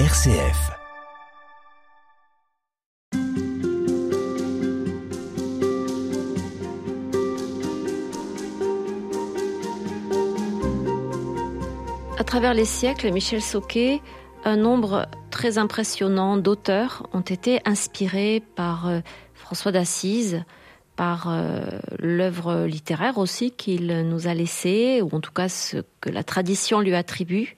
RCF. À travers les siècles, Michel Sauquet, un nombre très impressionnant d'auteurs ont été inspirés par euh, François d'Assise, par euh, l'œuvre littéraire aussi qu'il nous a laissée, ou en tout cas ce que la tradition lui attribue.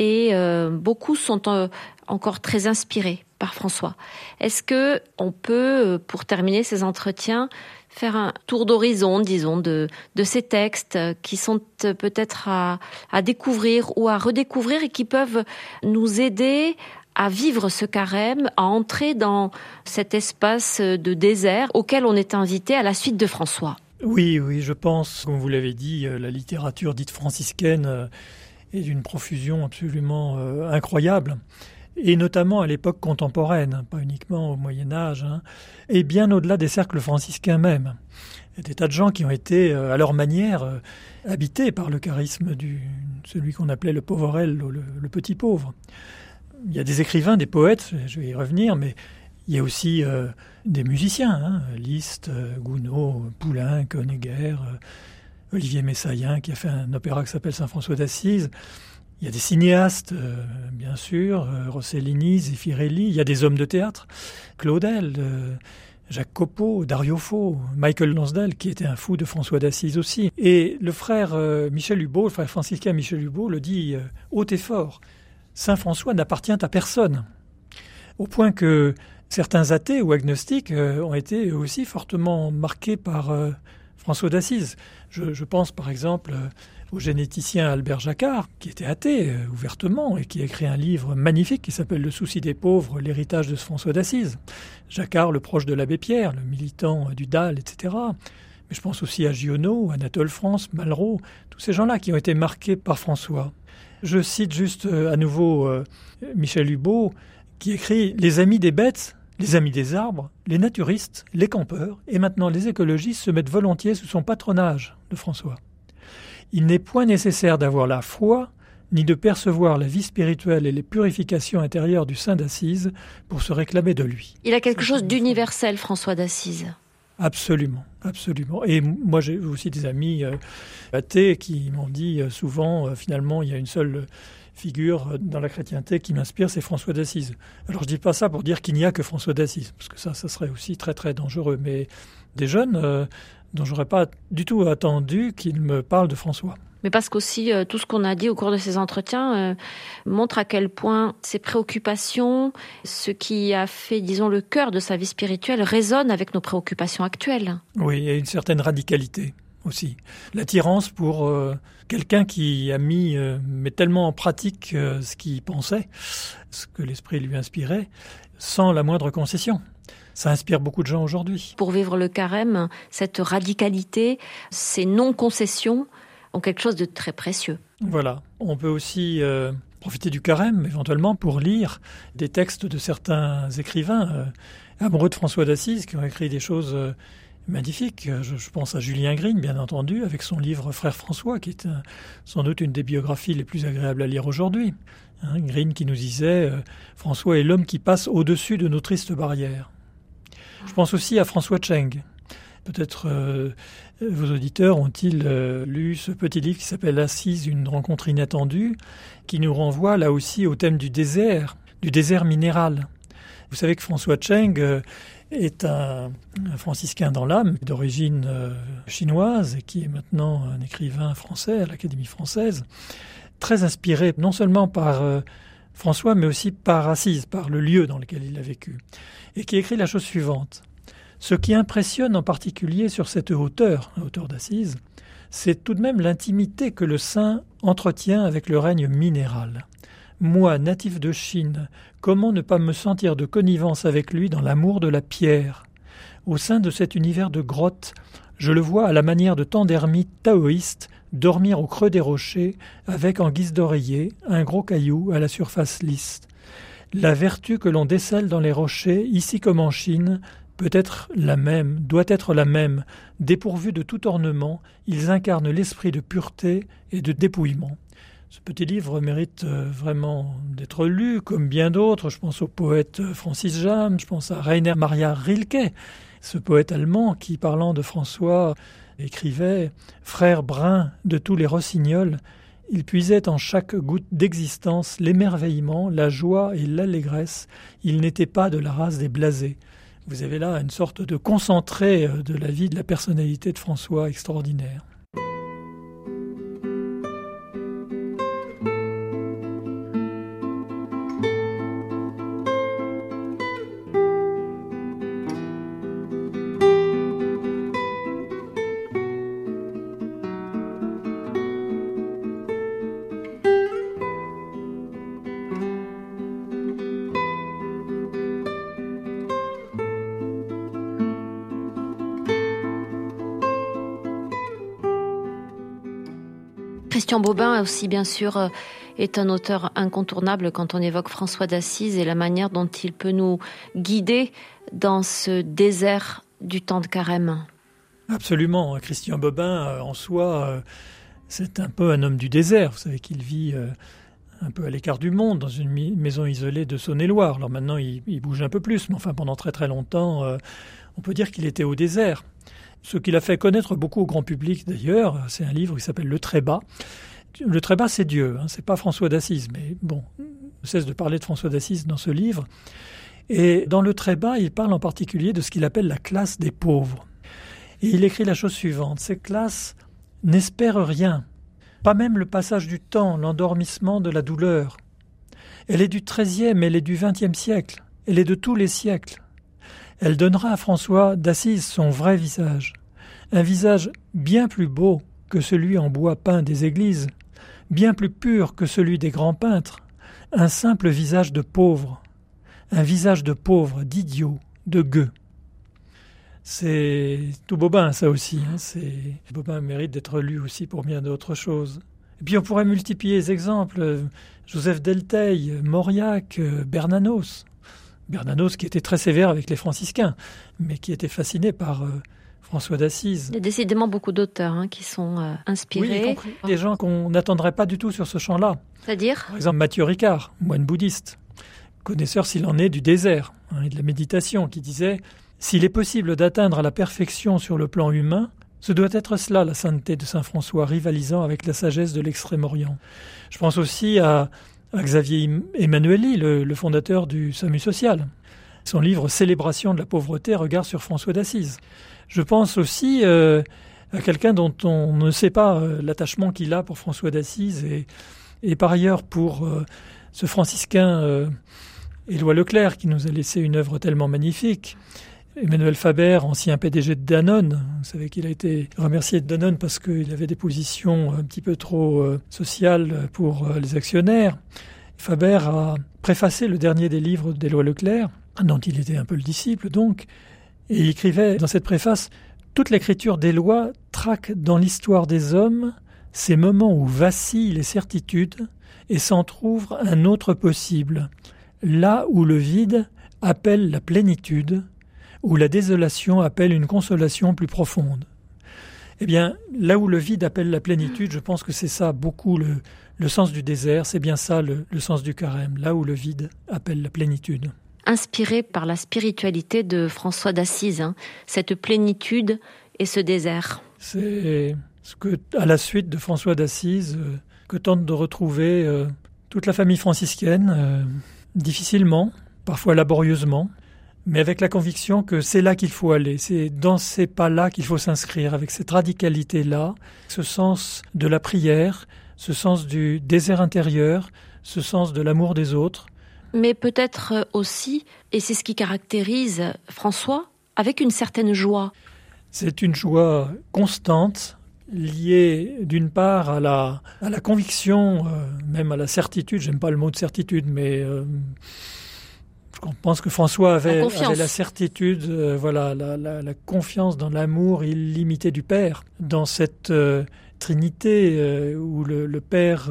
Et euh, beaucoup sont euh, encore très inspirés par François. Est-ce que on peut, euh, pour terminer ces entretiens, faire un tour d'horizon, disons, de, ces textes qui sont peut-être à, à découvrir ou à redécouvrir et qui peuvent nous aider à vivre ce carême, à entrer dans cet espace de désert auquel on est invité à la suite de François? Oui, oui, je pense, comme vous l'avez dit, la littérature dite franciscaine est d'une profusion absolument euh, incroyable, et notamment à l'époque contemporaine, hein, pas uniquement au Moyen Âge, hein, et bien au-delà des cercles franciscains même. Il y a des tas de gens qui ont été, euh, à leur manière, euh, habités par le charisme du celui qu'on appelait le pauvrel, ou le, petit pauvre. Il y a des écrivains, des poètes, je vais y revenir, mais il y a aussi des musiciens, hein, Liszt, Gounod, Poulenc, Honegger, euh, Olivier Messaillin qui a fait un opéra qui s'appelle Saint-François d'Assise. Il y a des cinéastes, euh, bien sûr, euh, Rossellini, Zeffirelli. Il y a des hommes de théâtre, Claudel, euh, Jacques Copeau, Dario Fo, Michael Lonsdale, qui était un fou de François d'Assise aussi. Et le frère Michel Hubot, le frère franciscain Michel Hubot, le dit haut et fort. Saint François n'appartient à personne. Au point que certains athées ou agnostiques ont été aussi fortement marqués par François d'Assise. Je, pense par exemple euh, au généticien Albert Jacquard, qui était athée euh, ouvertement et qui a écrit un livre magnifique qui s'appelle Le souci des pauvres, l'héritage de François d'Assise. Jacquard, le proche de l'abbé Pierre, le militant euh, du DAL, etc. Mais je pense aussi à Giono, Anatole France, Malraux, tous ces gens-là qui ont été marqués par François. Je cite juste à nouveau Michel Hubot, qui écrit Les amis des bêtes, les amis des arbres, les naturistes, les campeurs, et maintenant les écologistes se mettent volontiers sous son patronage de François. Il n'est point nécessaire d'avoir la foi, ni de percevoir la vie spirituelle et les purifications intérieures du Saint d'Assise pour se réclamer de lui. Il a quelque chose d'universel, François d'Assise. Absolument, absolument. Et moi, j'ai aussi des amis euh, athées qui m'ont dit euh, souvent, euh, finalement, il y a une seule figure dans la chrétienté qui m'inspire, c'est François d'Assise. Alors, je dis pas ça pour dire qu'il n'y a que François d'Assise, parce que ça, ça serait aussi très, très dangereux. Mais des jeunes euh, dont j'aurais pas du tout attendu qu'ils me parlent de François. Mais parce qu'aussi, euh, tout ce qu'on a dit au cours de ces entretiens euh, montre à quel point ses préoccupations, ce qui a fait, disons, le cœur de sa vie spirituelle, résonne avec nos préoccupations actuelles. Oui, il y a une certaine radicalité aussi. L'attirance pour euh, quelqu'un qui a mis, euh, mais tellement en pratique euh, ce qu'il pensait, ce que l'esprit lui inspirait, sans la moindre concession. Ça inspire beaucoup de gens aujourd'hui. Pour vivre le carême, cette radicalité, ces non-concessions ont quelque chose de très précieux. Voilà. On peut aussi profiter du carême, éventuellement, pour lire des textes de certains écrivains amoureux de François d'Assise, qui ont écrit des choses magnifiques. Je, je, pense à Julien Green, bien entendu, avec son livre Frère François, qui est un, sans doute une des biographies les plus agréables à lire aujourd'hui. Hein, Green qui nous disait euh, François est l'homme qui passe au-dessus de nos tristes barrières. Je pense aussi à François Cheng. Peut-être euh, vos auditeurs ont-ils euh, lu ce petit livre qui s'appelle Assise, une rencontre inattendue, qui nous renvoie là aussi au thème du désert, du désert minéral. Vous savez que François Cheng euh, est un, franciscain dans l'âme, d'origine euh, chinoise, et qui est maintenant un écrivain français à l'Académie française, très inspiré non seulement par euh, François, mais aussi par Assise, par le lieu dans lequel il a vécu, et qui écrit la chose suivante. Ce qui impressionne en particulier sur cette hauteur, hauteur d'Assise, c'est tout de même l'intimité que le saint entretient avec le règne minéral. Moi, natif de Chine, comment ne pas me sentir de connivence avec lui dans l'amour de la pierre? Au sein de cet univers de grottes, je le vois à la manière de tant d'ermites taoïstes dormir au creux des rochers avec en guise d'oreiller un gros caillou à la surface lisse. La vertu que l'on décèle dans les rochers, ici comme en Chine, peut être la même, doit être la même. Dépourvus de tout ornement, ils incarnent l'esprit de pureté et de dépouillement. Ce petit livre mérite vraiment d'être lu, comme bien d'autres. Je pense au poète Francis Jam, je pense à Rainer Maria Rilke, ce poète allemand qui, parlant de François, écrivait Frère brun de tous les rossignols, il puisait en chaque goutte d'existence l'émerveillement, la joie et l'allégresse. Il n'était pas de la race des blasés. Vous avez là une sorte de concentré euh, de la vie, de la personnalité de François extraordinaire. Christian Bobin aussi, bien sûr, euh, est un auteur incontournable quand on évoque François d'Assise et la manière dont il peut nous guider dans ce désert du temps de carême. Absolument. Christian Bobin, euh, en soi, euh, c'est un peu un homme du désert. Vous savez qu'il vit un peu à l'écart du monde, dans une maison isolée de Saône-et-Loire. Alors maintenant, il, bouge un peu plus, mais enfin, pendant très très longtemps, on peut dire qu'il était au désert. Ce qu'il a fait connaître beaucoup au grand public d'ailleurs, c'est un livre qui s'appelle Le Trébat. Le Trébat, c'est Dieu, hein, c'est pas François d'Assise, mais bon, on cesse de parler de François d'Assise dans ce livre. Et dans Le Trébat, il parle en particulier de ce qu'il appelle la classe des pauvres. Et il écrit la chose suivante Ces classes n'espèrent rien, pas même le passage du temps, l'endormissement de la douleur. Elle est du XIIIe, elle est du XXe siècle, elle est de tous les siècles. Elle donnera à François d'Assise son vrai visage, un visage bien plus beau que celui en bois peint des églises, bien plus pur que celui des grands peintres, un simple visage de pauvre, un visage de pauvre, d'idiot, de gueux. C'est tout Bobin, ça aussi. Hein. C'est Bobin mérite d'être lu aussi pour bien d'autres choses. Et puis on pourrait multiplier les exemples. Joseph Delteil, Mauriac, Bernanos. Bernanos qui était très sévère avec les franciscains, mais qui était fasciné par euh, François d'Assise. Il y a décidément beaucoup d'auteurs hein, qui sont euh, inspirés. Oui, des gens qu'on n'attendrait pas du tout sur ce champ-là. C'est-à-dire Par exemple, Mathieu Ricard, moine bouddhiste, connaisseur s'il en est du désert hein, et de la méditation, qui disait S'il est possible d'atteindre à la perfection sur le plan humain, ce doit être cela la sainteté de Saint François, rivalisant avec la sagesse de l'Extrême-Orient. Je pense aussi à Xavier Emmanueli, le, fondateur du SAMU social. Son livre Célébration de la pauvreté, regard sur François d'Assise. Je pense aussi euh, à quelqu'un dont on ne sait pas euh, l'attachement qu'il a pour François d'Assise et, et, par ailleurs pour euh, ce franciscain Éloi Leclerc qui nous a laissé une œuvre tellement magnifique. Emmanuel Faber, ancien PDG de Danone, vous savez qu'il a été remercié de Danone parce qu'il avait des positions un petit peu trop euh, sociales pour euh, les actionnaires. Faber a préfacé le dernier des livres d'Éloi Leclerc, dont il était un peu le disciple donc, et il écrivait dans cette préface Toute l'écriture d'Éloi traque dans l'histoire des hommes ces moments où vacillent les certitudes et s'entr'ouvre un autre possible, là où le vide appelle la plénitude, où la désolation appelle une consolation plus profonde. Eh bien, là où le vide appelle la plénitude, je pense que c'est ça beaucoup le, le sens du désert, c'est bien ça le, sens du carême, là où le vide appelle la plénitude. Inspiré par la spiritualité de François d'Assise, hein, cette plénitude et ce désert. C'est ce que, à la suite de François d'Assise, euh, que tente de retrouver euh, toute la famille franciscaine, euh, difficilement, parfois laborieusement, mais avec la conviction que c'est là qu'il faut aller, c'est dans ces pas-là qu'il faut s'inscrire, avec cette radicalité-là, ce sens de la prière, ce sens du désert intérieur, ce sens de l'amour des autres. Mais peut-être aussi, et c'est ce qui caractérise François, avec une certaine joie. C'est une joie constante, liée d'une part à la, à la conviction, euh, même à la certitude, j'aime pas le mot de certitude, mais... Euh, je pense que François avait la, certitude, euh, voilà, la, confiance dans l'amour illimité du Père, dans cette euh, Trinité euh, où le, Père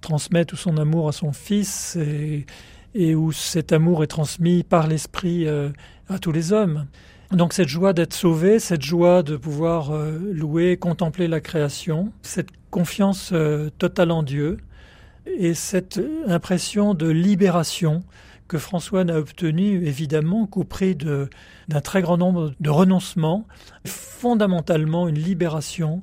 transmet tout son amour à son Fils et, et où cet amour est transmis par l'Esprit à tous les hommes. Donc cette joie d'être sauvé, cette joie de pouvoir louer, contempler la création, cette confiance totale en Dieu, et cette impression de libération que François n'a obtenue évidemment qu'au prix d'un très grand nombre de renoncements, fondamentalement une libération,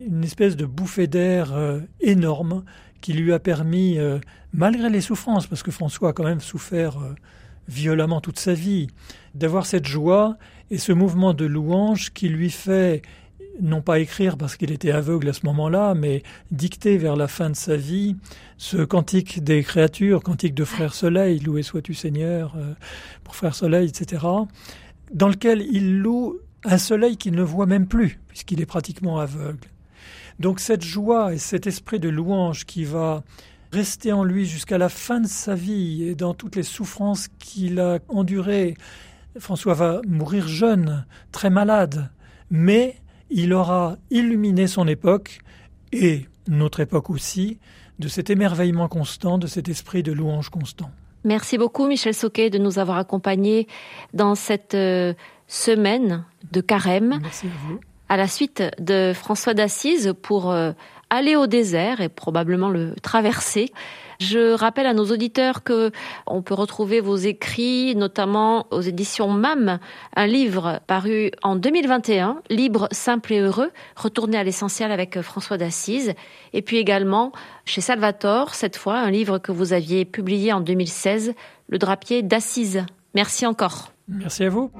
une espèce de bouffée d'air euh, énorme qui lui a permis, euh, malgré les souffrances, parce que François a quand même souffert euh, violemment toute sa vie, d'avoir cette joie et ce mouvement de louange qui lui fait non pas écrire parce qu'il était aveugle à ce moment-là, mais dicter vers la fin de sa vie ce cantique des créatures, cantique de Frère Soleil, loué sois-tu Seigneur, euh, pour Frère Soleil, etc., dans lequel il loue un soleil qu'il ne voit même plus, puisqu'il est pratiquement aveugle. Donc cette joie et cet esprit de louange qui va rester en lui jusqu'à la fin de sa vie et dans toutes les souffrances qu'il a endurées, François va mourir jeune, très malade, mais il aura illuminé son époque et notre époque aussi de cet émerveillement constant, de cet esprit de louange constant. Merci beaucoup Michel Soquet de nous avoir accompagnés dans cette euh, semaine de carême. Merci à vous. À la suite de François d'Assise pour euh, aller au désert et probablement le traverser. Je rappelle à nos auditeurs que on peut retrouver vos écrits, notamment aux éditions MAM, un livre paru en 2021, Libre, simple et heureux, retourné à l'essentiel avec François d'Assise, et puis également chez Salvatore, cette fois, un livre que vous aviez publié en 2016, Le drapier d'Assise. Merci encore. Merci à vous.